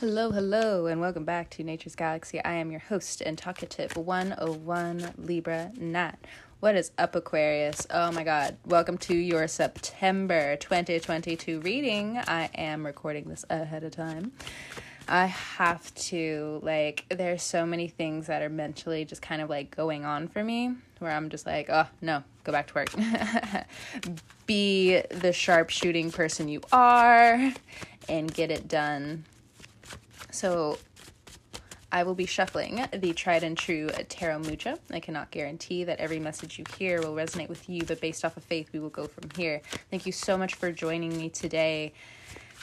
Hello, hello, and welcome back to Nature's Galaxy. I am your host and talkative 101 Libra Nat. What is up, Aquarius? Oh my god. Welcome to your September 2022 reading. I am recording this ahead of time. I have to, like, there's so many things that are mentally just kind of like going on for me where I'm just like, oh, no, go back to work. Be the sharpshooting person you are and get it done. So, I will be shuffling the tried and true Tarot Mucha. I cannot guarantee that every message you hear will resonate with you, but based off of faith, we will go from here. Thank you so much for joining me today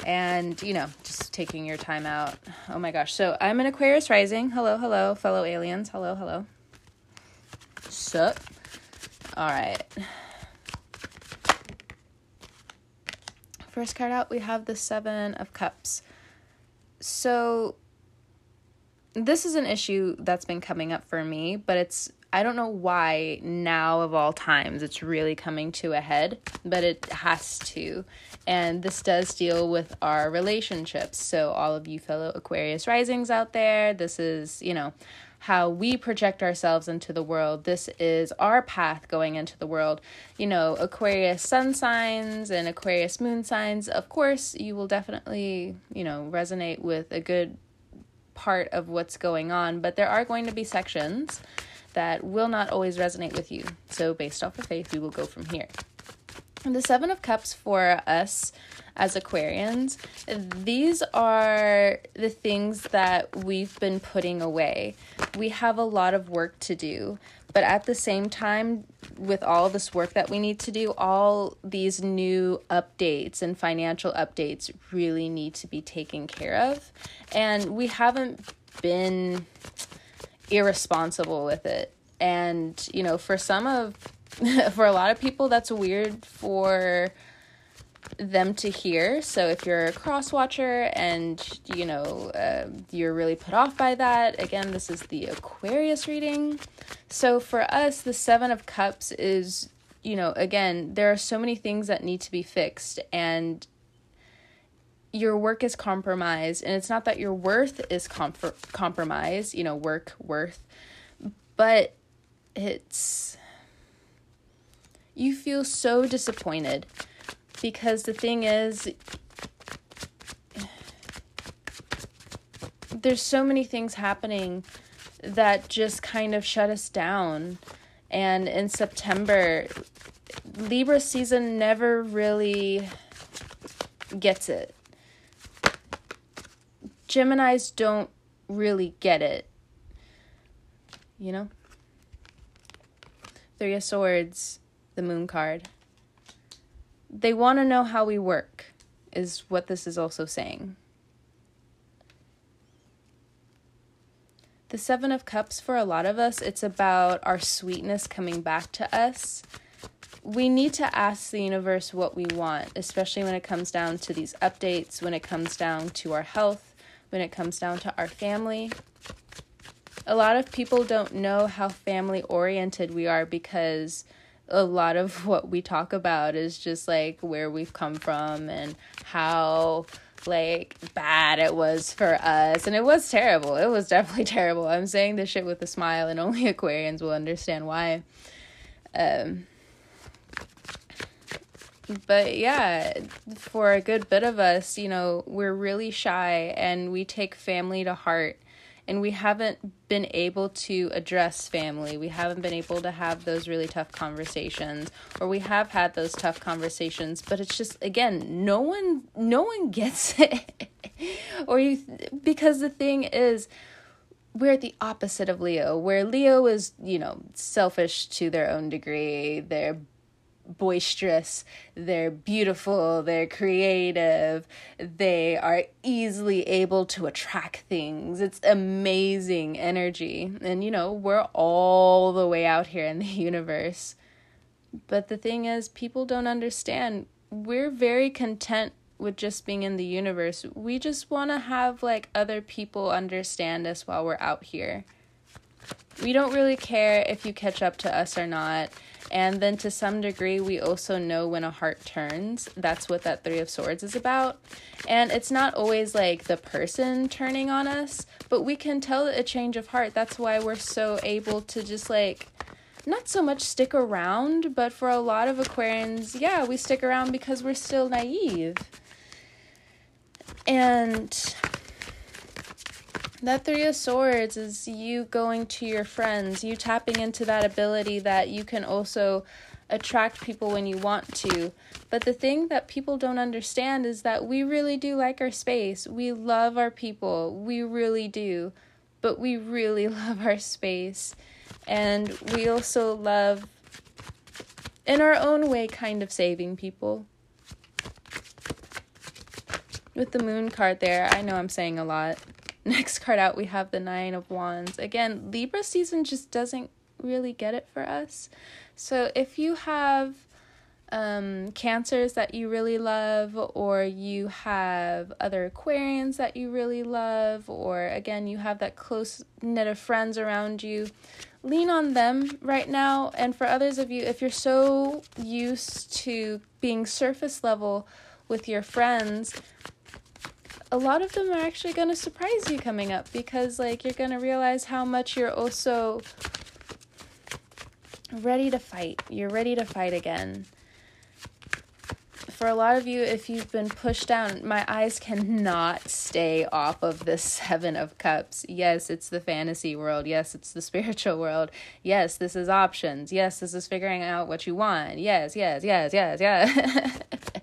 and, you know, just taking your time out. Oh my gosh. So, I'm an Aquarius rising. Hello, hello, fellow aliens. Hello, hello. Sup? All right. First card out, we have the Seven of Cups. So, this is an issue that's been coming up for me, but it's I don't know why now of all times it's really coming to a head, but it has to. And this does deal with our relationships. So all of you fellow Aquarius risings out there, this is, you know, how we project ourselves into the world. This is our path going into the world. You know, Aquarius sun signs and Aquarius moon signs, of course, you will definitely, you know, resonate with a good part of what's going on, but there are going to be sections that will not always resonate with you. So, based off of faith, we will go from here. The Seven of Cups for us as Aquarians, these are the things that we've been putting away. We have a lot of work to do, but at the same time, with all this work that we need to do, all these new updates and financial updates really need to be taken care of. And we haven't been irresponsible with it. And, you know, for some of, for a lot of people, that's weird for them to hear. So if you're a cross watcher and you know uh, you're really put off by that, again, this is the Aquarius reading. So for us, the Seven of Cups is you know again there are so many things that need to be fixed and your work is compromised and it's not that your worth is com- compromised you know work worth but it's you feel so disappointed because the thing is there's so many things happening that just kind of shut us down and in September Libra season never really gets it. Geminis don't really get it. You know? Three of Swords, the Moon card they want to know how we work, is what this is also saying. The Seven of Cups, for a lot of us, it's about our sweetness coming back to us. We need to ask the universe what we want, especially when it comes down to these updates, when it comes down to our health, when it comes down to our family. A lot of people don't know how family oriented we are because a lot of what we talk about is just like where we've come from and how like bad it was for us. And it was terrible. It was definitely terrible. I'm saying this shit with a smile and only aquarians will understand why. Um but yeah for a good bit of us you know we're really shy and we take family to heart and we haven't been able to address family. We haven't been able to have those really tough conversations or we have had those tough conversations, but it's just again, no one no one gets it. or you because the thing is we're the opposite of Leo, where Leo is, you know, selfish to their own degree. They're boisterous, they're beautiful, they're creative, they are easily able to attract things. It's amazing energy. And you know, we're all the way out here in the universe. But the thing is, people don't understand. We're very content with just being in the universe. We just want to have like other people understand us while we're out here. We don't really care if you catch up to us or not And then to some degree, we also know when a heart turns. That's what that Three of Swords is about. And it's not always like the person turning on us, but we can tell a change of heart. That's why we're so able to just like not so much stick around, but for a lot of Aquarians, yeah, we stick around because we're still naive. And that Three of Swords is you going to your friends, you tapping into that ability that you can also attract people when you want to. But the thing that people don't understand is that we really do like our space. We love our people. We really do. But we really love our space. And we also love, in our own way, kind of saving people. With the moon card there, I know I'm saying a lot. Next card out, we have the Nine of Wands. Again, Libra season just doesn't really get it for us. So if you have um, cancers that you really love, or you have other Aquarians that you really love, or again, you have that close knit of friends around you, lean on them right now. And for others of you, if you're so used to being surface level with your friends, a lot of them are actually going to surprise you coming up because like you're going to realize how much you're also ready to fight. You're ready to fight again. For a lot of you, if you've been pushed down, my eyes cannot stay off of the Seven of Cups. Yes, it's the fantasy world. Yes, it's the spiritual world. Yes, this is options. Yes, this is figuring out what you want. Yes, yes, yes, yes, yes.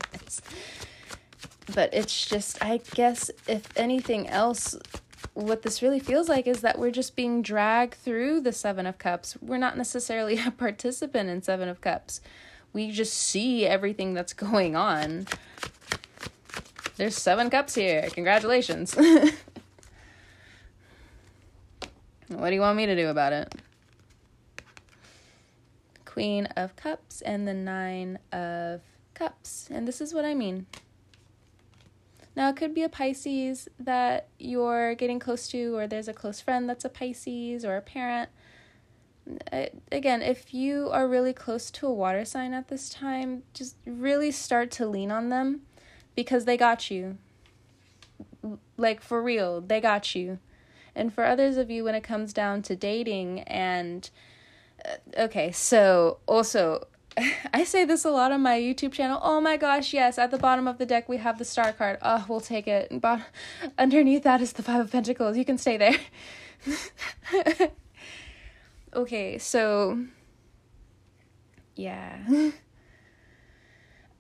but it's just, I guess, if anything else, what this really feels like is that we're just being dragged through the Seven of Cups. We're not necessarily a participant in Seven of Cups. We just see everything that's going on. There's seven cups here. Congratulations. what do you want me to do about it? Queen of Cups and the Nine of Cups. And this is what I mean. Now, it could be a Pisces that you're getting close to, or there's a close friend that's a Pisces, or a parent. Again, if you are really close to a water sign at this time, just really start to lean on them because they got you. Like, for real, they got you. And for others of you, when it comes down to dating, and uh, okay, so also I say this a lot on my YouTube channel. Oh my gosh, yes, at the bottom of the deck we have the star card. Oh, we'll take it. But underneath that is the 5 of pentacles. You can stay there. okay, so yeah.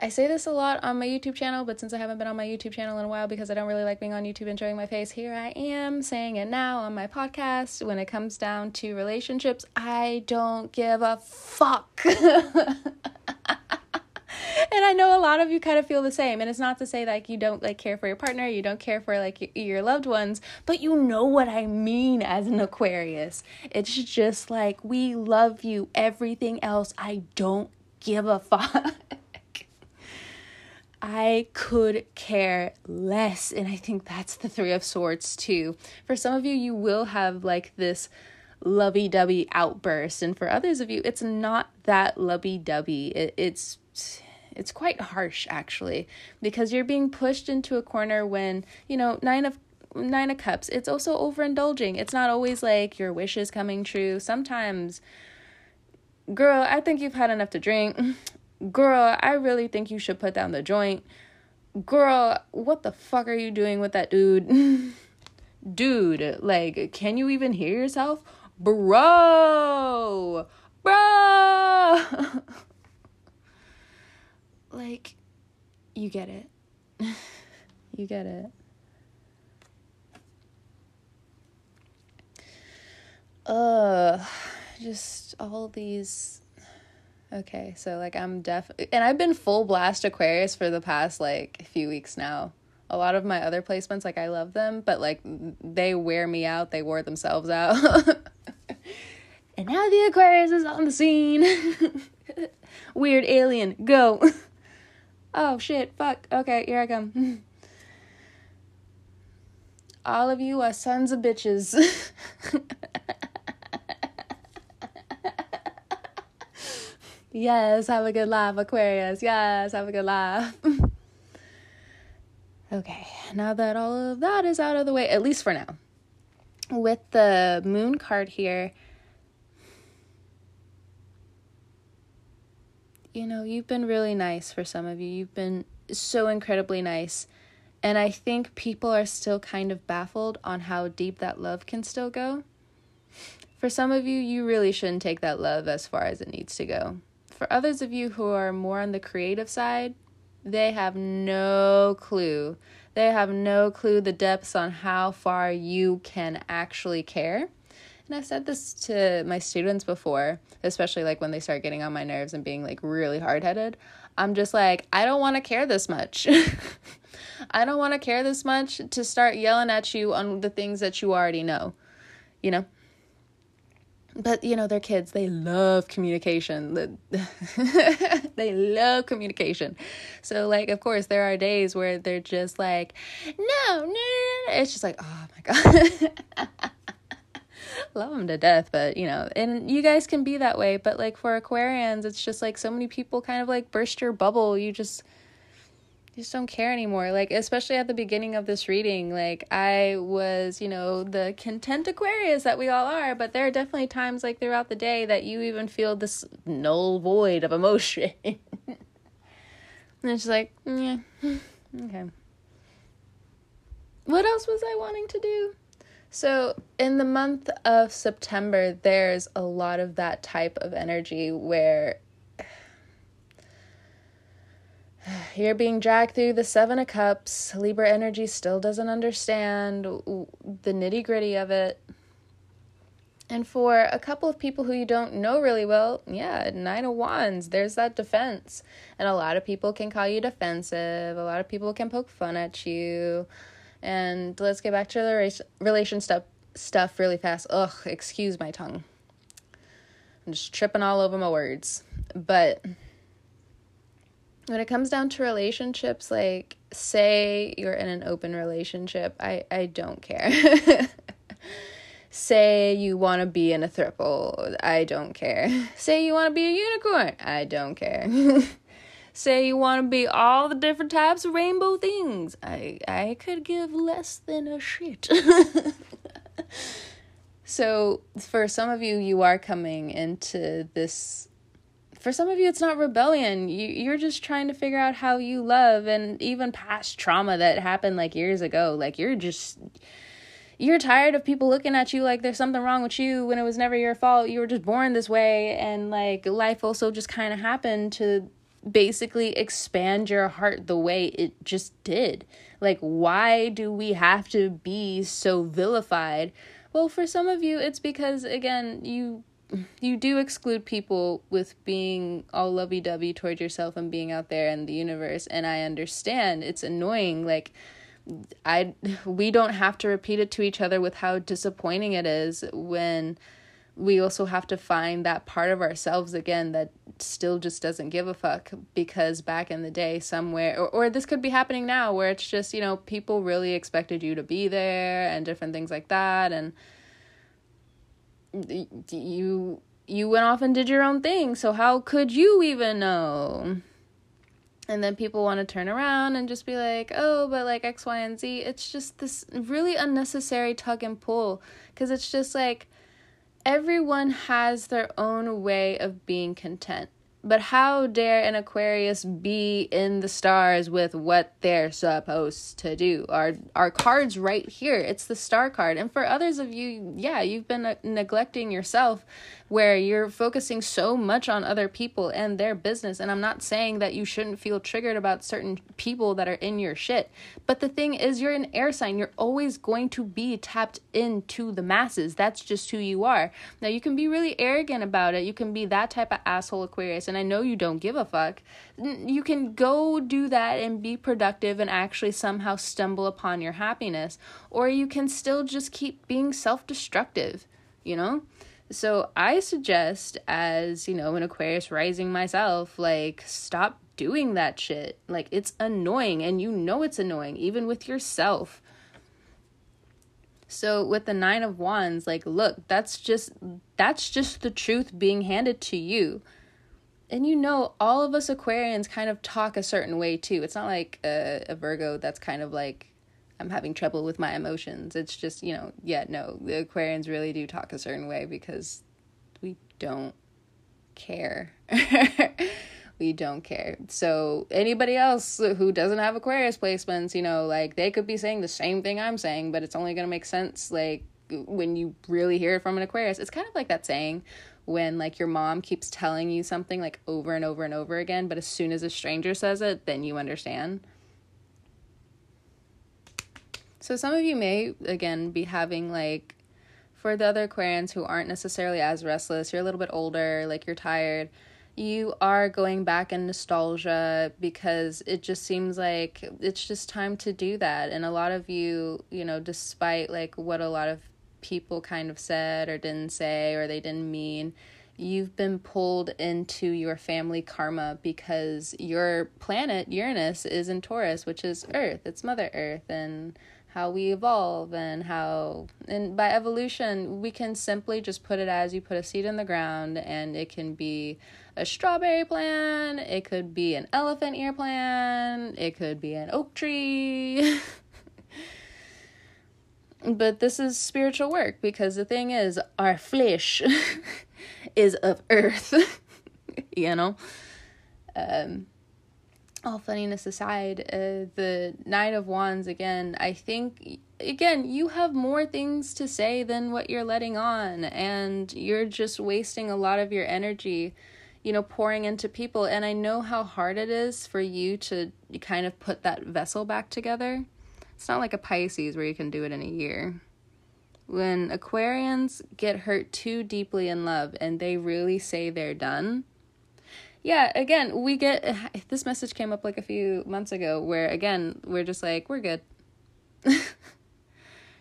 I say this a lot on my YouTube channel, but since I haven't been on my YouTube channel in a while because I don't really like being on YouTube and showing my face, here I am saying it now on my podcast. When it comes down to relationships, I don't give a fuck. and I know a lot of you kind of feel the same. And it's not to say like you don't like care for your partner, you don't care for like your loved ones, but you know what I mean as an Aquarius. It's just like we love you. Everything else, I don't give a fuck. I could care less. And I think that's the Three of Swords too. For some of you, you will have like this lovey dovey outburst. And for others of you, it's not that lovey dovey. It, it's it's quite harsh actually because you're being pushed into a corner when you know nine of nine of cups it's also overindulging it's not always like your wish is coming true sometimes girl i think you've had enough to drink Girl, I really think you should put down the joint. Girl, what the fuck are you doing with that dude? dude, like, can you even hear yourself? Bro! Bro! like, you get it. you get it. Uh, just all these Okay, so like I'm def and I've been full blast Aquarius for the past like few weeks now. A lot of my other placements, like I love them, but like they wear me out. They wore themselves out. and now the Aquarius is on the scene. Weird alien, go. oh shit, fuck. Okay, here I come. All of you are sons of bitches. Yes, have a good laugh, Aquarius. Yes, have a good laugh. okay, now that all of that is out of the way, at least for now, with the moon card here, you know, you've been really nice for some of you. You've been so incredibly nice. And I think people are still kind of baffled on how deep that love can still go. For some of you, you really shouldn't take that love as far as it needs to go. For others of you who are more on the creative side, they have no clue. They have no clue the depths on how far you can actually care. And I've said this to my students before, especially like when they start getting on my nerves and being like really hard headed. I'm just like, I don't want to care this much. I don't want to care this much to start yelling at you on the things that you already know, you know? But you know they're kids. They love communication. They love communication. So like of course there are days where they're just like no no, no. it's just like oh my god. Love them to death but you know and you guys can be that way. But like for aquarians it's just like so many people kind of like burst your bubble. You just just don't care anymore. Like, especially at the beginning of this reading, like, I was, you know, the content Aquarius that we all are, but there are definitely times, like, throughout the day that you even feel this null void of emotion. and it's like, yeah, okay. What else was I wanting to do? So, in the month of September, there's a lot of that type of energy where You're being dragged through the Seven of Cups. Libra energy still doesn't understand the nitty gritty of it. And for a couple of people who you don't know really well, yeah, Nine of Wands, there's that defense. And a lot of people can call you defensive. A lot of people can poke fun at you. And let's get back to the relation stuff stuff really fast. Ugh, excuse my tongue. I'm just tripping all over my words. But when it comes down to relationships like say you're in an open relationship i i don't care. Say you want to be in a throuple i don't care. Say you want to be a unicorn i don't care. Say you want to be all the different types of rainbow things i i could give less than a shit. So for some of you you are coming into this for some of you it's not rebellion. You you're just trying to figure out how you love and even past trauma that happened like years ago. Like you're just you're tired of people looking at you like there's something wrong with you when it was never your fault. You were just born this way. And like life also just kind of happened to basically expand your heart the way it just did. Like why do we have to be so vilified? Well for some of you it's because again you you do exclude people with being all lovey dovey toward yourself and being out there in the universe. And I understand it's annoying. Like, I we don't have to repeat it to each other with how disappointing it is when we also have to find that part of ourselves again that still just doesn't give a fuck because back in the day somewhere or, or this could be happening now where it's just you know people really expected you to be there and different things like that and you you went off and did your own thing so how could you even know? And then people want to turn around and just be like oh but like x y and z. It's just this really unnecessary tug and pull because it's just like everyone has their own way of being content but how dare an Aquarius be in the stars with what they're supposed to do? Our our cards right here. It's the star card. And for others of you, yeah, you've been uh, neglecting yourself where you're focusing so much on other people and their business. And I'm not saying that you shouldn't feel triggered about certain people that are in your shit. But the thing is, you're an air sign. You're always going to be tapped into the masses. That's just who you are. Now, you can be really arrogant about it. You can be that type of asshole Aquarius. And I know you don't give a fuck. You can go do that and be productive and actually somehow stumble upon your happiness. Or you can still just keep being self destructive, you know? So I suggest, as you know, an Aquarius rising myself, like stop doing that shit. Like it's annoying and you know it's annoying, even with yourself. So with the 9 of wands, like look, that's just that's just the truth being handed to you. and you know, all of us Aquarians kind of talk a certain way too. It's not like a, a Virgo that's kind of like, I'm having trouble with my emotions. It's just, you know, yeah, no, the Aquarians really do talk a certain way because we don't care. we don't care. So anybody else who doesn't have Aquarius placements, you know, like they could be saying the same thing I'm saying, but it's only going to make sense like when you really hear it from an Aquarius. It's kind of like that saying when like your mom keeps telling you something like over and over and over again, but as soon as a stranger says it, then you understand. So some of you may again be having like for the other Aquarians who aren't necessarily as restless, you're a little bit older, like you're tired, you are going back in nostalgia because it just seems like it's just time to do that. And a lot of you, you know, despite like what a lot of people kind of said or didn't say or they didn't mean, you've been pulled into your family karma because your planet, Uranus, is in Taurus, which is Earth, it's Mother Earth. And how we evolve and how and by evolution we can simply just put it as you put a seed in the ground and it can be a strawberry plant it could be an elephant ear plant it could be an oak tree. But this is spiritual work because the thing is our flesh is of earth you know? Um all funniness aside, uh, the Knight of Wands again, I think, again, you have more things to say than what you're letting on, and you're just wasting a lot of your energy, you know, pouring into people. And I know how hard it is for you to kind of put that vessel back together. It's not like a Pisces where you can do it in a year. When Aquarians get hurt too deeply in love and they really say they're done, yeah, again, we get this message came up like a few months ago where again, we're just like, we're good.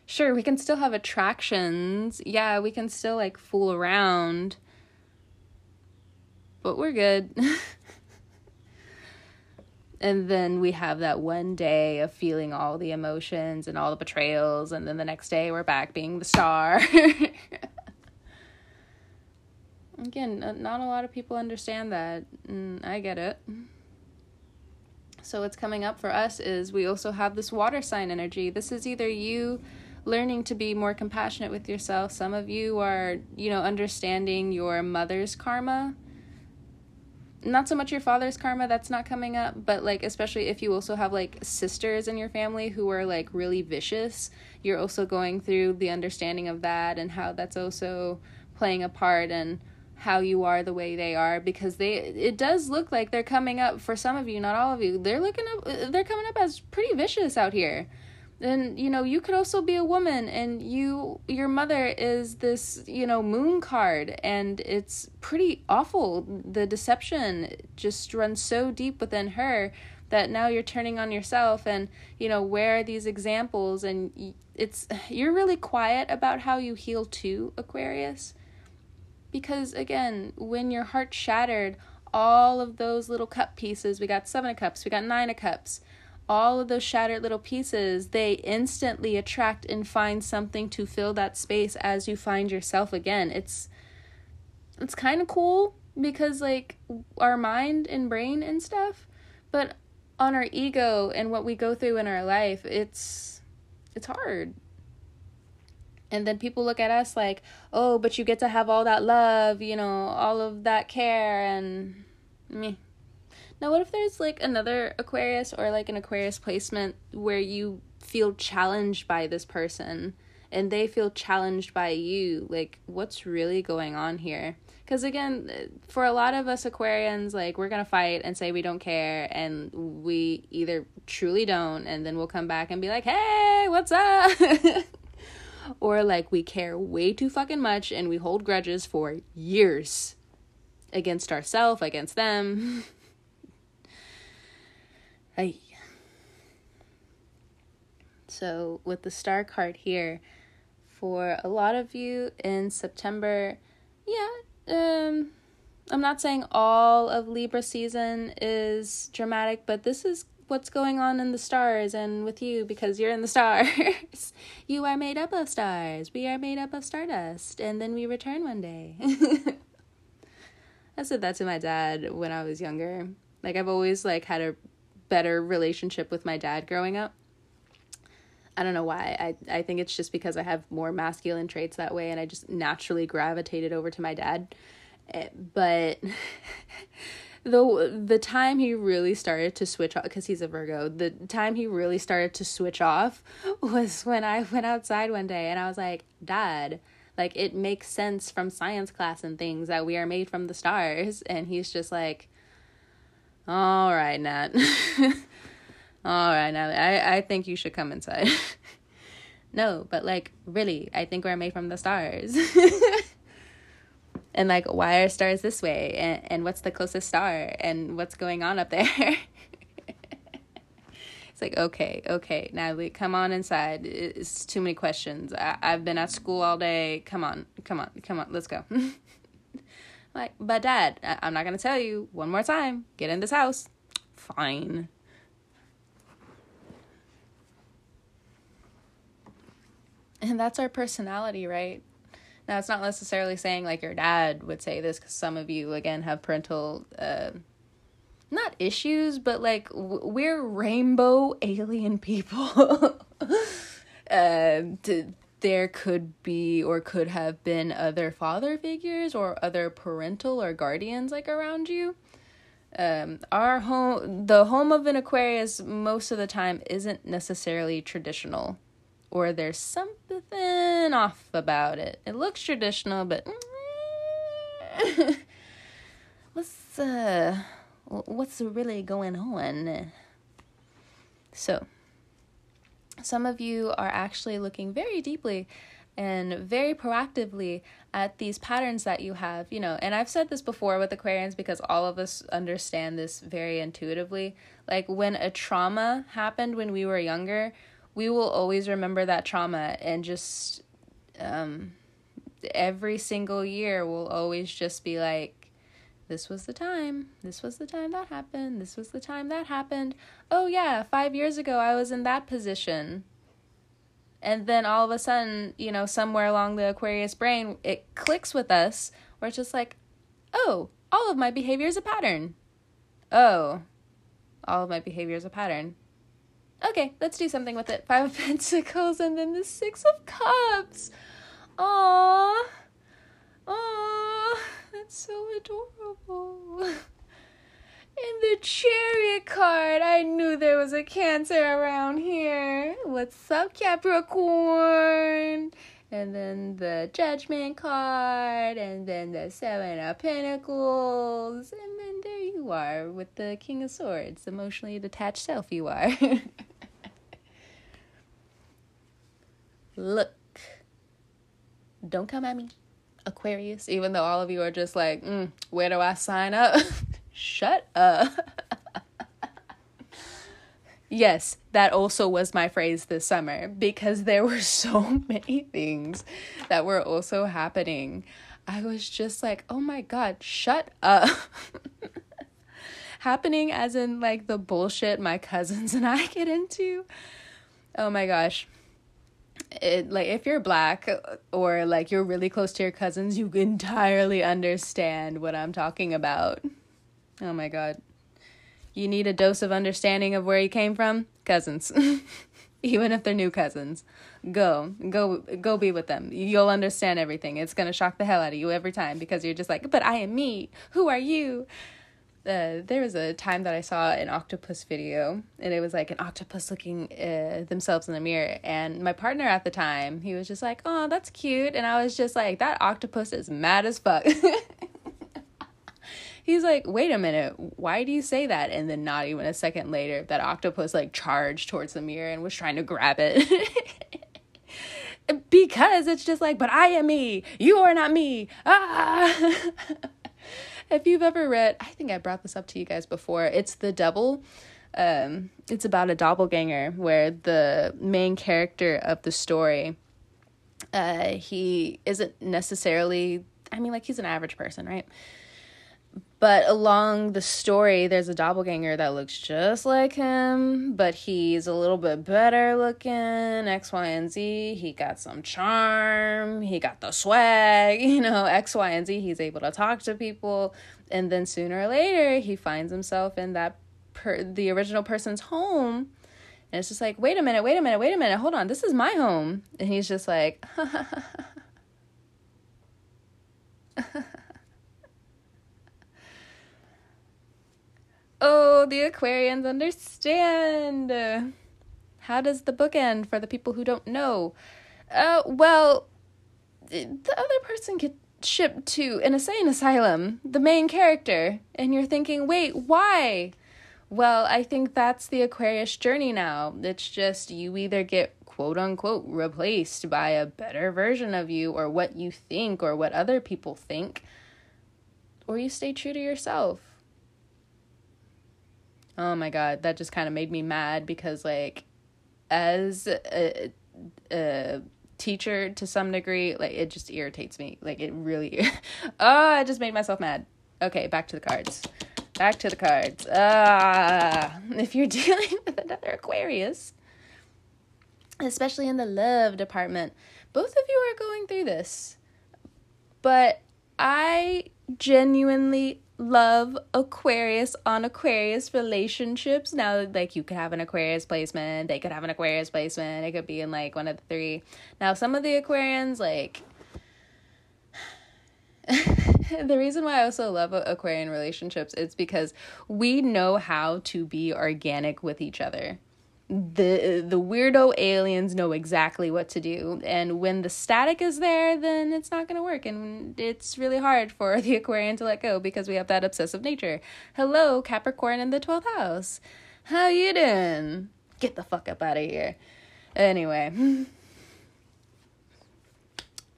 sure, we can still have attractions. Yeah, we can still like fool around. But we're good. and then we have that one day of feeling all the emotions and all the betrayals and then the next day we're back being the star. again, not a lot of people understand that. And I get it. So, what's coming up for us is we also have this water sign energy. This is either you learning to be more compassionate with yourself. Some of you are, you know, understanding your mother's karma. Not so much your father's karma, that's not coming up, but like, especially if you also have like sisters in your family who are like really vicious, you're also going through the understanding of that and how that's also playing a part. And how you are the way they are because they it does look like they're coming up for some of you not all of you they're looking up they're coming up as pretty vicious out here. And you know you could also be a woman and you your mother is this you know moon card and it's pretty awful. The deception just runs so deep within her that now you're turning on yourself and you know where are these examples? And it's you're really quiet about how you heal too aquarius because again, when your heart shattered, all of those little cup pieces, we got seven of cups, we got nine of cups, all of those shattered little pieces, they instantly attract and find something to fill that space as you find yourself again. It's it's kind of cool because like our mind and brain and stuff, but on our ego and what we go through in our life, it's it's hard and then people look at us like oh but you get to have all that love you know all of that care and me now what if there's like another aquarius or like an aquarius placement where you feel challenged by this person and they feel challenged by you? Like what's really going on here? Because again for a lot of us aquarians like we're gonna fight and say we don't care and we either truly don't and then we'll come back and be like hey what's up or like we care way too fucking much and we hold grudges for years against ourselves, against them. Ay. So, with the star card here, for a lot of you in September, yeah, um, I'm not saying all of Libra season is dramatic, but this is what's going on in the stars and with you because you're in the stars. you are made up of stars. We are made up of stardust, and then we return one day. I said that to my dad when I was younger. Like I've always like had a better relationship with my dad growing up. I don't know why. I I think it's just because I have more masculine traits that way and I just naturally gravitated over to my dad. Eh, but the the time he really started to switch off because he's a Virgo, the time he really started to switch off was when I went outside one day and I was like, "Dad, like it makes sense from science class and things that we are made from the stars." And he's just like, "All right, Nat." All right, Nat. I I think you should come inside. no, but like really, I think we're made from the stars. And like why are stars this way? And, and what's the closest star? And what's going on up there? It's like okay okay natalie come on inside. It's too many questions. I, i've been at school all day. Come on come on come on let's go. Like but dad I, i'm not gonna tell you. One more time. Get in this house. Fine. And that's our personality right now, it's not necessarily saying like your dad would say this because some of you, again, have parental, uh, not issues, but like w- we're rainbow alien people. uh, to, there could be or could have been other father figures or other parental or guardians like around you. Um, our home, the home of an Aquarius, most of the time isn't necessarily traditional or there's something off about it. It looks traditional, but what's uh what's really going on? So, some of you are actually looking very deeply and very proactively at these patterns that you have, you know. And I've said this before with Aquarians because all of us understand this very intuitively. Like when a trauma happened when we were younger, we will always remember that trauma and just um, every single year will always just be like this was the time. This was the time that happened. This was the time that happened. Oh yeah 5 years ago I was in that position. And then all of a sudden you know somewhere along the aquarius brain it clicks with us. Where it's just like oh all of my behavior is a pattern. Oh all of my behavior is a pattern Okay, let's do something with it. Five of Pentacles and then the Six of Cups. Aww. Aww. That's so adorable. And the chariot card. I knew there was a cancer around here. What's up, Capricorn? And then the judgment card, and then the seven of pentacles, and then there you are with the king of swords, emotionally detached self you are. Look, don't come at me, Aquarius, even though all of you are just like, mm, where do I sign up? Shut up. yes, that also was my phrase this summer because there were so many things that were also happening. I was just like, oh my God, shut up. happening as in like the bullshit my cousins and I get into. Oh my gosh it like if you're black or like you're really close to your cousins, you entirely understand what I'm talking about. Oh my god. You need a dose of understanding of where you came from? Cousins. Even if they're new cousins. Go. Go go be with them. You'll understand everything. It's going to shock the hell out of you every time because you're just like, "But I am me. Who are you?" Uh, there was a time that I saw an octopus video, and it was like an octopus looking uh, themselves in the mirror. And my partner at the time, he was just like, "Oh, that's cute," and I was just like, "That octopus is mad as fuck." He's like, "Wait a minute, why do you say that?" And then not even a second later, that octopus like charged towards the mirror and was trying to grab it. because it's just like, "But I am me. You are not me." Ah. if you've ever read, I think I brought this up to you guys before. It's The Double. Um, it's about a doppelganger where the main character of the story, uh, he isn't necessarily. I mean, like he's an average person, right? But along the story, there's a doppelganger that looks just like him, but he's a little bit better looking. X, Y, and Z. He got some charm. He got the swag. You know, X, Y, and Z. He's able to talk to people. And then sooner or later, he finds himself in that per- the original person's home. And it's just like, wait a minute, wait a minute, wait a minute, hold on, this is my home. And he's just like, Oh, the Aquarians understand. How does the book end for the people who don't know? Uh, well, the other person gets shipped to an insane asylum, the main character, and you're thinking, wait, why? Well, I think that's the Aquarius journey now. It's just you either get quote unquote replaced by a better version of you or what you think or what other people think, or you stay true to yourself. Oh my god, that just kind of made me mad because like as a, a teacher to some degree, like it just irritates me. Like it really Oh, I just made myself mad. Okay, back to the cards. Back to the cards. Ah, if you're dealing with another Aquarius, especially in the love department, both of you are going through this. But I genuinely love Aquarius on Aquarius relationships. Now, like, you could have an Aquarius placement, they could have an Aquarius placement, it could be in like one of the three. Now, some of the Aquarians, like, the reason why I also love Aquarian relationships is because we know how to be organic with each other the the weirdo aliens know exactly what to do. And when the static is there then it's not going to work. And it's really hard for the aquarian to let go because we have that obsessive nature. Hello capricorn in the 12th house. How you doing? Get the fuck up out of here. Anyway.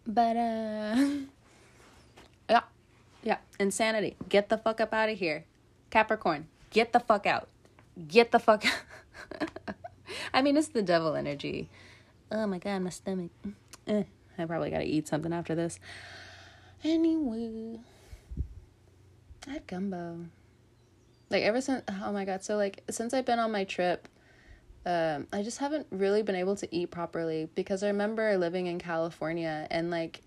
But uh yeah yeah insanity. Get the fuck up out of here. Capricorn get the fuck out. Get the fuck out I mean, it's the devil energy. Oh my god, my stomach. Eh, I probably gotta eat something after this. Anyway, I had gumbo. Like ever since, oh my god, so like since I've been on my trip, um, I just haven't really been able to eat properly because I remember living in California and like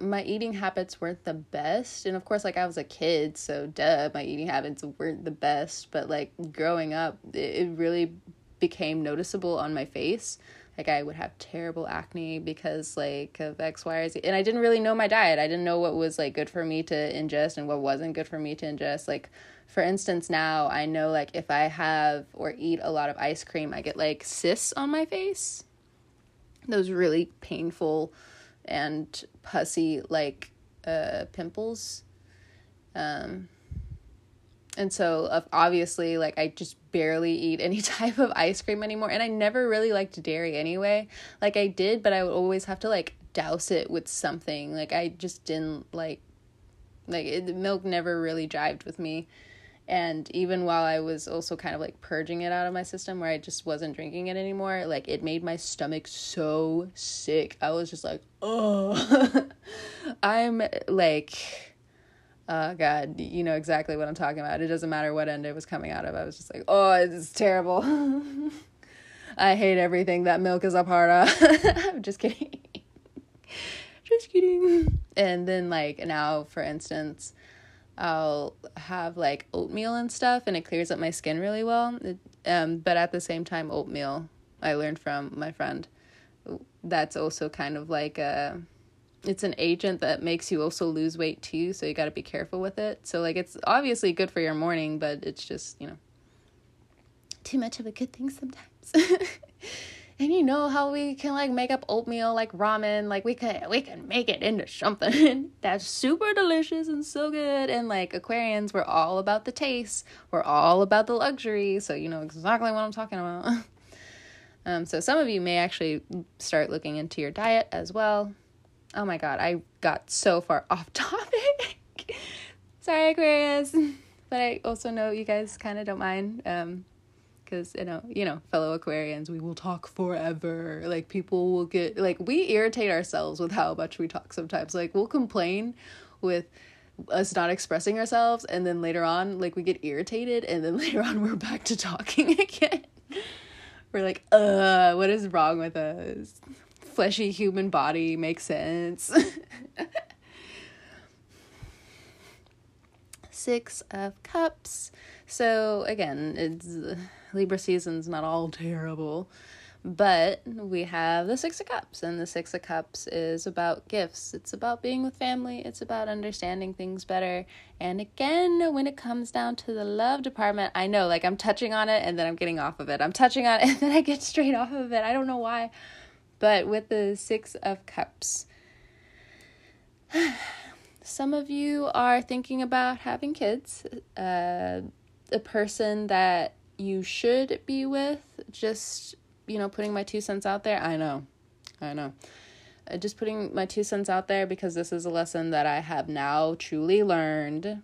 my eating habits weren't the best. And of course, like I was a kid, so duh, my eating habits weren't the best. But like growing up, it, really became noticeable on my face. Like I would have terrible acne because like of X, Y, or Z. And I didn't really know my diet. I didn't know what was like good for me to ingest and what wasn't good for me to ingest. Like for instance, now I know like if I have or eat a lot of ice cream, I get like cysts on my face. Those really painful and pussy like uh, pimples. Um, and so obviously like I just barely eat any type of ice cream anymore and I never really liked dairy anyway. Like I did, but I would always have to like douse it with something. Like I just didn't like like it, milk never really jived with me and even while i was also kind of like purging it out of my system where i just wasn't drinking it anymore like it made my stomach so sick. I was just like oh i'm like oh god you know exactly what i'm talking about. It doesn't matter what end it was coming out of. I was just like oh it's terrible. I hate everything that milk is a part of. I'm just kidding. Just kidding. And then like now for instance I'll have like oatmeal and stuff, and it clears up my skin really well. It, um, but at the same time, oatmeal I learned from my friend. That's also kind of like a, it's an agent that makes you also lose weight too. So you got to be careful with it. So like it's obviously good for your morning, but it's just you know too much of a good thing sometimes. and you know how we can like make up oatmeal like ramen like we can we can make it into something. That's super delicious and so good. And like aquarians we're all about the taste. We're all about the luxury. So you know exactly what i'm talking about. Um so some of you may actually start looking into your diet as well. Oh my god i got so far off topic. Sorry aquarius. But i also know you guys kind of don't mind um because you know you know fellow aquarians we will talk forever. Like people will get like we irritate ourselves with how much we talk sometimes. Like we'll complain with us not expressing ourselves and then later on like we get irritated and then later on we're back to talking again. We're like uh what is wrong with us? Fleshy human body makes sense. Six of cups. So again it's libra season's not all terrible but we have the Six of Cups, and the Six of Cups is about gifts. It's about being with family. It's about understanding things better. And again, when it comes down to the love department, I know like I'm touching on it and then I'm getting off of it. I'm touching on it and then I get straight off of it. I don't know why. But with the Six of Cups, some of you are thinking about having kids. Uh, a person that you should be with just you know, putting my two cents out there. I know. I know. Uh, just putting my two cents out there because this is a lesson that I have now truly learned.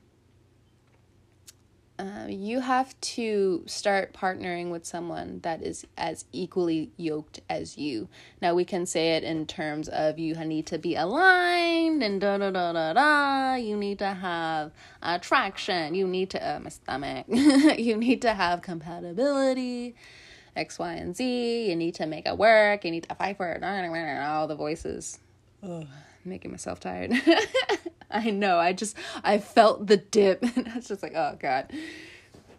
Uh, you have to start partnering with someone that is as equally yoked as you. Now, we can say it in terms of you need to be aligned and da da da da da. You need to have attraction. You need to, uh, my stomach. you need to have compatibility X, Y, and Z. You need to make it work. You need to fight for it. All the voices. Ugh, making myself tired. I know. I just, I felt the dip. And I was just like, oh, God.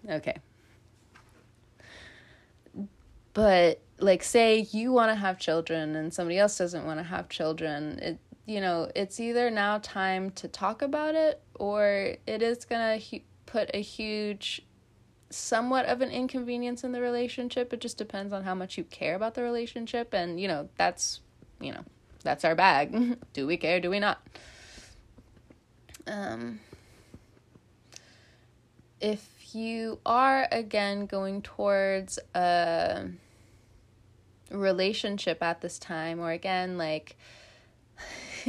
Okay. But, like, say you want to have children and somebody else doesn't want to have children. It, you know, it's either now time to talk about it or it is going to put a huge somewhat of an inconvenience in the relationship. It just depends on how much you care about the relationship. And, you know, that's, you know, that's our bag. do we care? Do we not? Um, if you are again going towards a relationship at this time, or again, like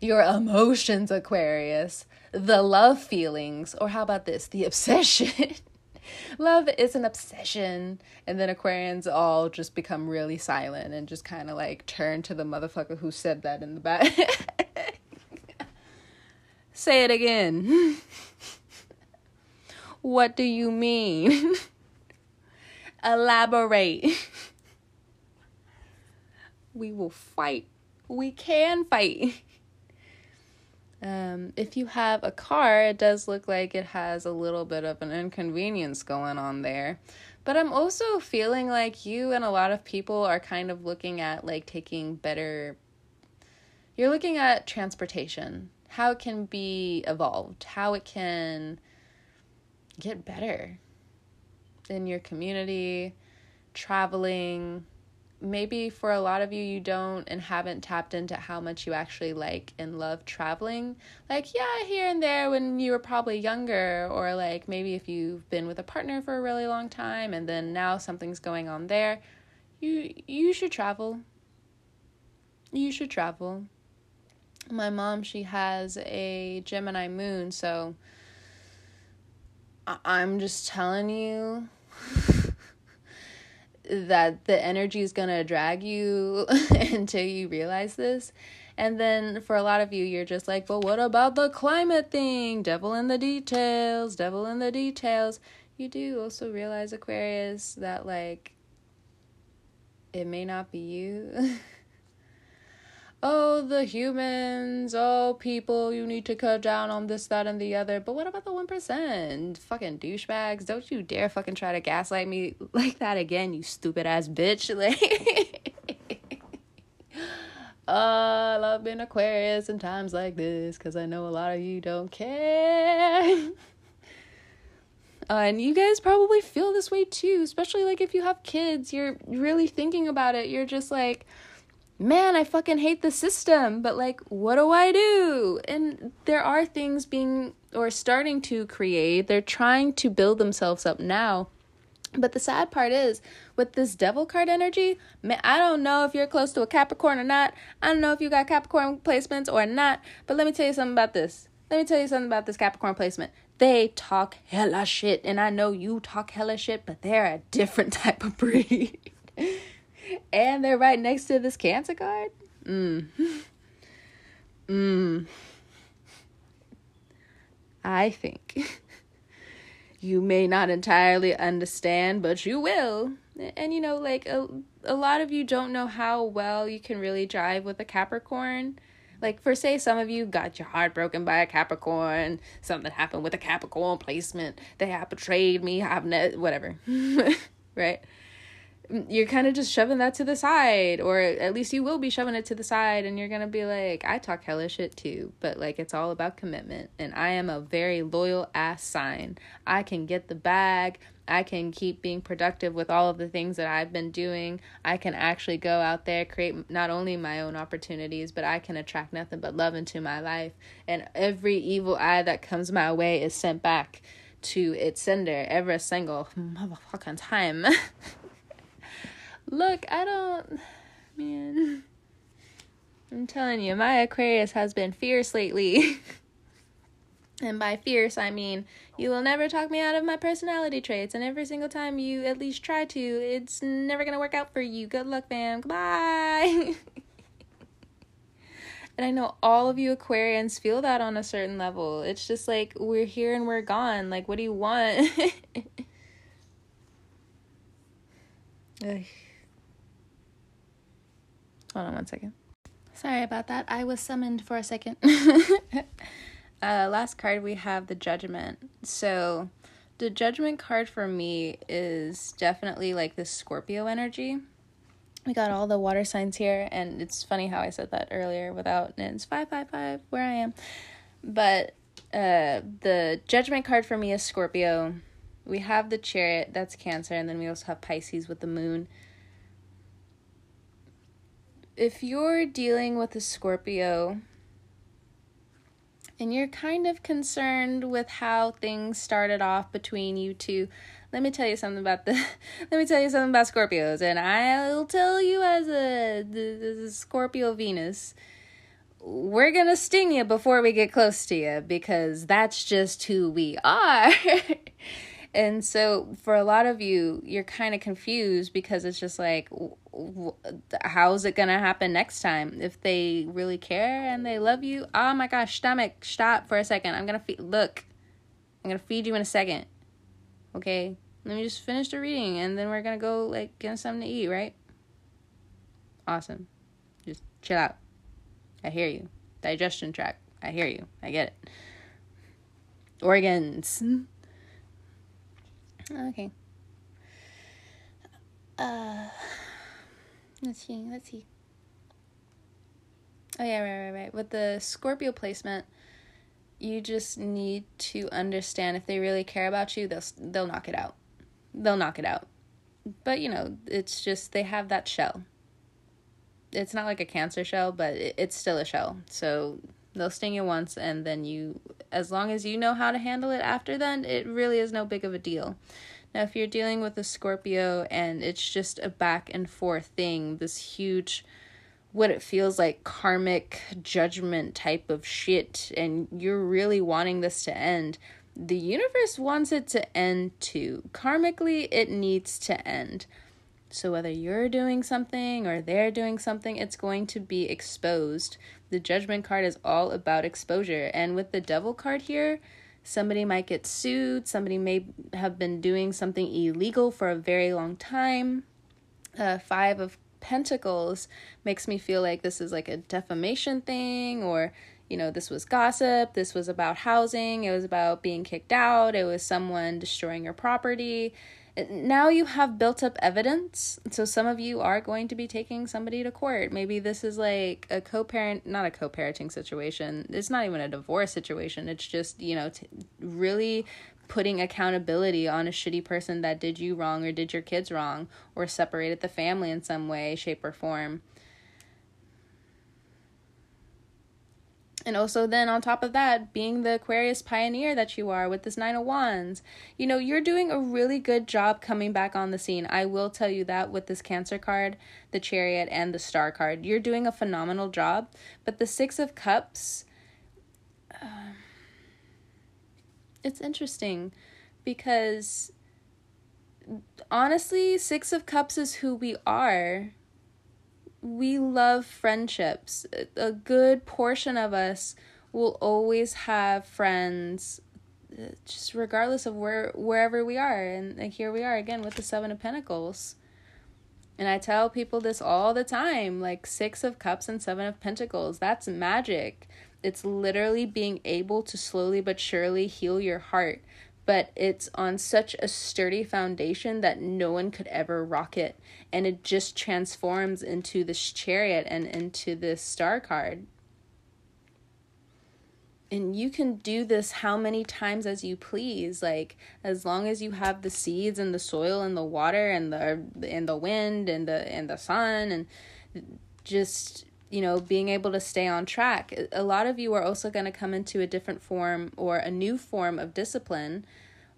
your emotions, Aquarius, the love feelings, or how about this, the obsession? love is an obsession. And then Aquarians all just become really silent and just kind of like turn to the motherfucker who said that in the back. Say it again. what do you mean? Elaborate. we will fight. We can fight. Um, if you have a car, it does look like it has a little bit of an inconvenience going on there. But I'm also feeling like you and a lot of people are kind of looking at like taking better. You're looking at transportation, how it can be evolved, how it can get better in your community, traveling, maybe for a lot of you you don't and haven't tapped into how much you actually like and love traveling. Like yeah here and there when you were probably younger or like maybe if you've been with a partner for a really long time and then now something's going on there you you should travel. You should travel my mom she has a gemini moon so I- i'm just telling you that the energy is going to drag you until you realize this. And then for a lot of you, you're just like, but what about the climate thing? Devil in the details, devil in the details. You do also realize, Aquarius, that like it may not be you. oh, the humans, oh, people, you need to cut down on this, that, and the other. But what about the 1%? Fucking douchebags. Don't you dare fucking try to gaslight me like that again, you stupid ass bitch. Like, uh, I love being Aquarius in times like this because I know a lot of you don't care. Uh, and you guys probably feel this way too, especially like if you have kids, you're really thinking about it. You're just like, man, I fucking hate the system, but like, what do I do? And there are things being or starting to create, they're trying to build themselves up now. But the sad part is, with this devil card energy, man, I don't know if you're close to a Capricorn or not. I don't know if you got Capricorn placements or not. But let me tell you something about this. Let me tell you something about this Capricorn placement. They talk hella shit, and I know you talk hella shit, but they're a different type of breed and they're right next to this cancer card. Mm. Mm. I think. you may not entirely understand, but you will. And you know, like a, a lot of you don't know how well you can really drive with a Capricorn. Like, for say, some of you got your heart broken by a Capricorn, something happened with a Capricorn placement, they have betrayed me, I've ne- whatever, right? You're kind of just shoving that to the side or at least you will be shoving it to the side and you're gonna be like i talk hella shit too but like it's all about commitment and i am a very loyal ass sign. I can get the bag. I can keep being productive with all of the things that i've been doing. I can actually go out there create not only my own opportunities but i can attract nothing but love into my life and every evil eye that comes my way is sent back to its sender every single motherfucking time Look, I don't. Man. I'm telling you, my Aquarius has been fierce lately. and by fierce, I mean you will never talk me out of my personality traits, and every single time you at least try to, it's never gonna work out for you. Good luck, fam. Goodbye. and I know all of you Aquarians feel that on a certain level. It's just like we're here and we're gone. Like, what do you want? Hold on one second. Sorry about that. I was summoned for a second. uh, last card we have the Judgment. So, the Judgment card for me is definitely like this Scorpio energy. We got all the water signs here, and it's funny how I said that earlier without, it's 555 where I am. But uh, the Judgment card for me is Scorpio. We have the Chariot, that's Cancer, and then we also have Pisces with the Moon if you're dealing with a Scorpio and you're kind of concerned with how things started off between you two, let me tell you something about the let me tell you something about Scorpios and I'll tell you as a, a Scorpio Venus we're going to sting you before we get close to you because that's just who we are. And so for a lot of you, you're kind of confused because it's just like, how's it going to happen next time? If they really care and they love you, oh my gosh, stomach, stop for a second. I'm going to feed, look, I'm going to feed you in a second. Okay? Let me just finish the reading and then we're going to go like get something to eat, right? Awesome. Just chill out. I hear you. Digestion tract. I hear you. I get it. Organs. Okay. Uh, let's see. Let's see. Oh yeah, right, right, right. With the Scorpio placement, you just need to understand if they really care about you, they'll they'll knock it out. They'll knock it out. But you know, it's just they have that shell. It's not like a cancer shell, but it, it's still a shell. So they'll sting you once, and then you as long as you know how to handle it after then, it really is no big of a deal. Now, if you're dealing with a Scorpio and it's just a back and forth thing, this huge, what it feels like karmic judgment type of shit, and you're really wanting this to end, the universe wants it to end too. Karmically, it needs to end. So, whether you're doing something or they're doing something, it's going to be exposed. The judgment card is all about exposure. And with the devil card here, somebody might get sued, somebody may have been doing something illegal for a very long time. Uh, five of Pentacles makes me feel like this is like a defamation thing or you know, this was gossip, this was about housing, it was about being kicked out, it was someone destroying your property now you have built up evidence so some of you are going to be taking somebody to court. Maybe this is like a co-parent not a co-parenting situation. It's not even a divorce situation. It's just you know t- really putting accountability on a shitty person that did you wrong or did your kids wrong or separated the family in some way shape or form And also, then on top of that, being the Aquarius pioneer that you are with this Nine of Wands, you know, you're doing a really good job coming back on the scene. I will tell you that with this Cancer card, the Chariot, and the Star card. You're doing a phenomenal job. But the Six of Cups, uh, it's interesting because honestly, Six of Cups is who we are we love friendships. A good portion of us will always have friends uh, just regardless of where wherever we are and like here we are again with the 7 of pentacles. And I tell people this all the time, like 6 of cups and 7 of pentacles. That's magic. It's literally being able to slowly but surely heal your heart but it's on such a sturdy foundation that no one could ever rock it. And it just transforms into this chariot and into this star card. And you can do this how many times as you please, like as long as you have the seeds and the soil and the water and the and the wind and the and the sun and just you know being able to stay on track. A lot of you are also going to come into a different form or a new form of discipline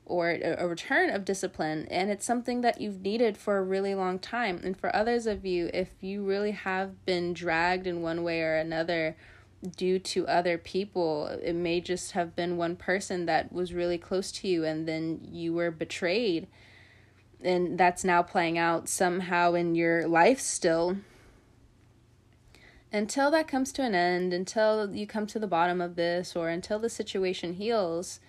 or a return of discipline and it's something that you've needed for a really long time. And for others of you if you really have been dragged in one way or another due to other people it may just have been one person that was really close to you and then you were betrayed and that's now playing out somehow in your life still until that comes to an end, until you come to the bottom of this, or until the situation heals,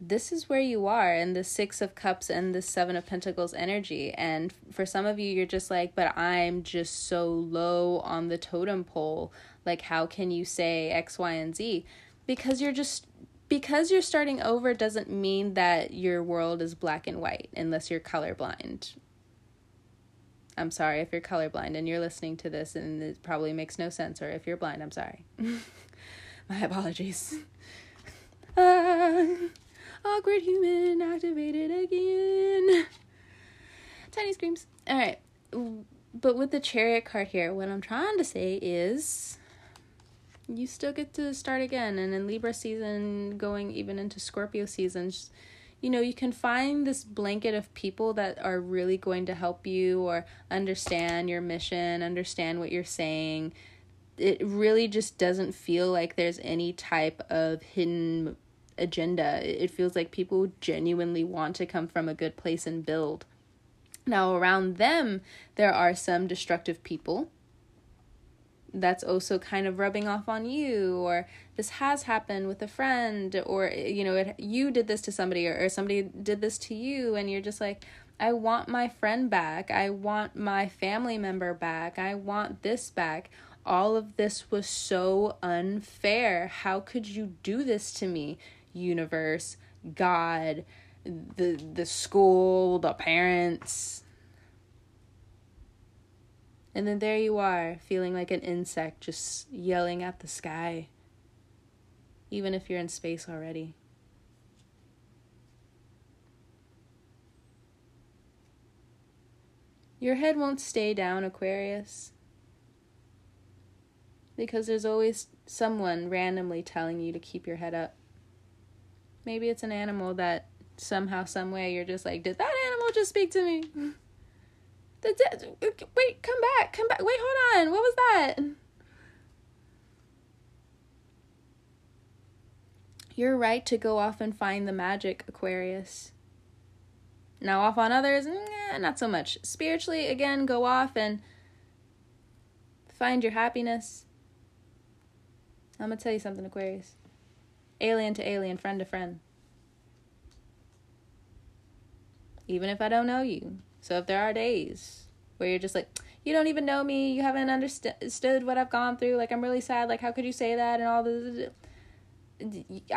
this is where you are in the Six of Cups and the Seven of Pentacles energy. And for some of you, you're just like, but I'm just so low on the totem pole. Like, how can you say X, Y, and Z? Because you're just. Because you're starting over doesn't mean that your world is black and white unless you're colorblind I'm sorry if you're colorblind and you're listening to this and it probably makes no sense, or if you're blind, I'm sorry. My apologies. Uh, awkward human activated again. Tiny screams. All right. But with the chariot card here, what I'm trying to say is you still get to start again. And in Libra season, going even into Scorpio season, you know, you can find this blanket of people that are really going to help you or understand your mission, understand what you're saying. It really just doesn't feel like there's any type of hidden agenda. It feels like people genuinely want to come from a good place and build. Now, around them, there are some destructive people that's also kind of rubbing off on you or this has happened with a friend or you know it, you did this to somebody or, or somebody did this to you and you're just like i want my friend back. I want my family member back. I want this back. All of this was so unfair. How could you do this to me universe god the the school the parents and then there you are, feeling like an insect just yelling at the sky, even if you're in space already. Your head won't stay down, Aquarius, because there's always someone randomly telling you to keep your head up. Maybe it's an animal that somehow, some way, you're just like, did that animal just speak to me? The de- wait, come back, come back. Wait, hold on. What was that? You're right to go off and find the magic, Aquarius. Now, off on others, nah, not so much. Spiritually, again, go off and find your happiness. I'm to tell you something, Aquarius. Alien to alien, friend to friend. Even if I don't know you, so if there are days where you're just like, you don't even know me, you haven't understood what I've gone through, like I'm really sad, like how could you say that and all this.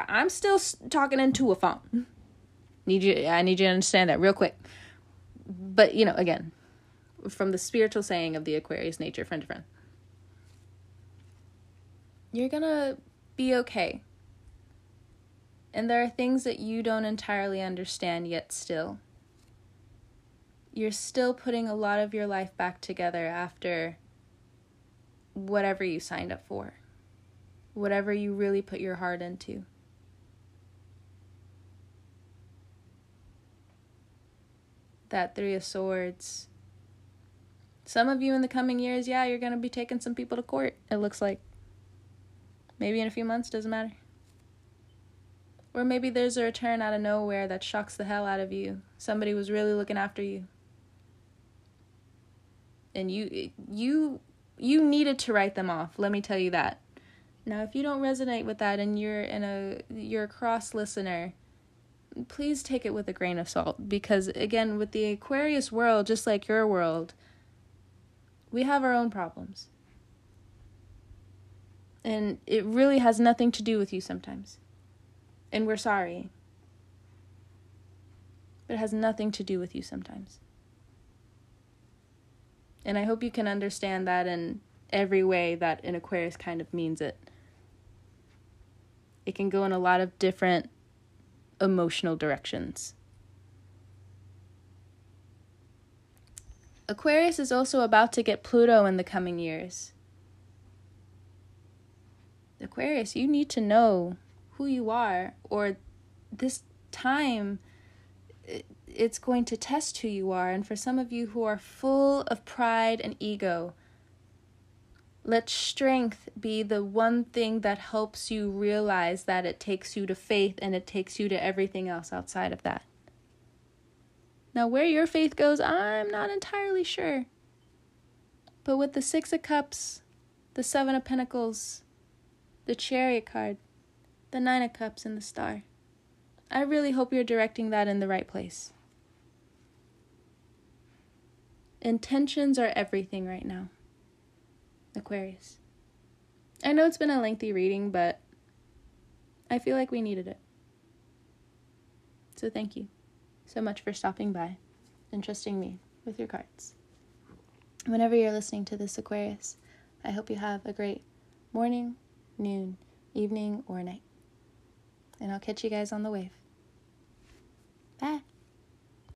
I'm still talking into a phone. Need you I need you to understand that real quick. But, you know, again, from the spiritual saying of the Aquarius nature, friend to friend. You're going to be okay. And there are things that you don't entirely understand yet still you're still putting a lot of your life back together after whatever you signed up for, whatever you really put your heart into. That Three of Swords. Some of you in the coming years, yeah, you're going to be taking some people to court, it looks like. Maybe in a few months, doesn't matter. Or maybe there's a return out of nowhere that shocks the hell out of you. Somebody was really looking after you and you you you needed to write them off let me tell you that now if you don't resonate with that and you're in a you're a cross listener please take it with a grain of salt because again with the Aquarius world just like your world we have our own problems. And it really has nothing to do with you sometimes. And we're sorry. But it has nothing to do with you sometimes. And I hope you can understand that in every way that an Aquarius kind of means it. It can go in a lot of different emotional directions. Aquarius is also about to get Pluto in the coming years. Aquarius, you need to know who you are, or this time it's going to test who you are. And for some of you who are full of pride and ego, let strength be the one thing that helps you realize that it takes you to faith and it takes you to everything else outside of that. Now, where your faith goes, I'm not entirely sure. But with the Six of Cups, the Seven of Pentacles, the Chariot card, the Nine of Cups, and the Star, I really hope you're directing that in the right place. Intentions are everything right now. Aquarius. I know it's been a lengthy reading, but I feel like we needed it. So thank you so much for stopping by and trusting me with your cards. Whenever you're listening to this, Aquarius, I hope you have a great morning, noon, evening, or night. And I'll catch you guys on the wave. Bye.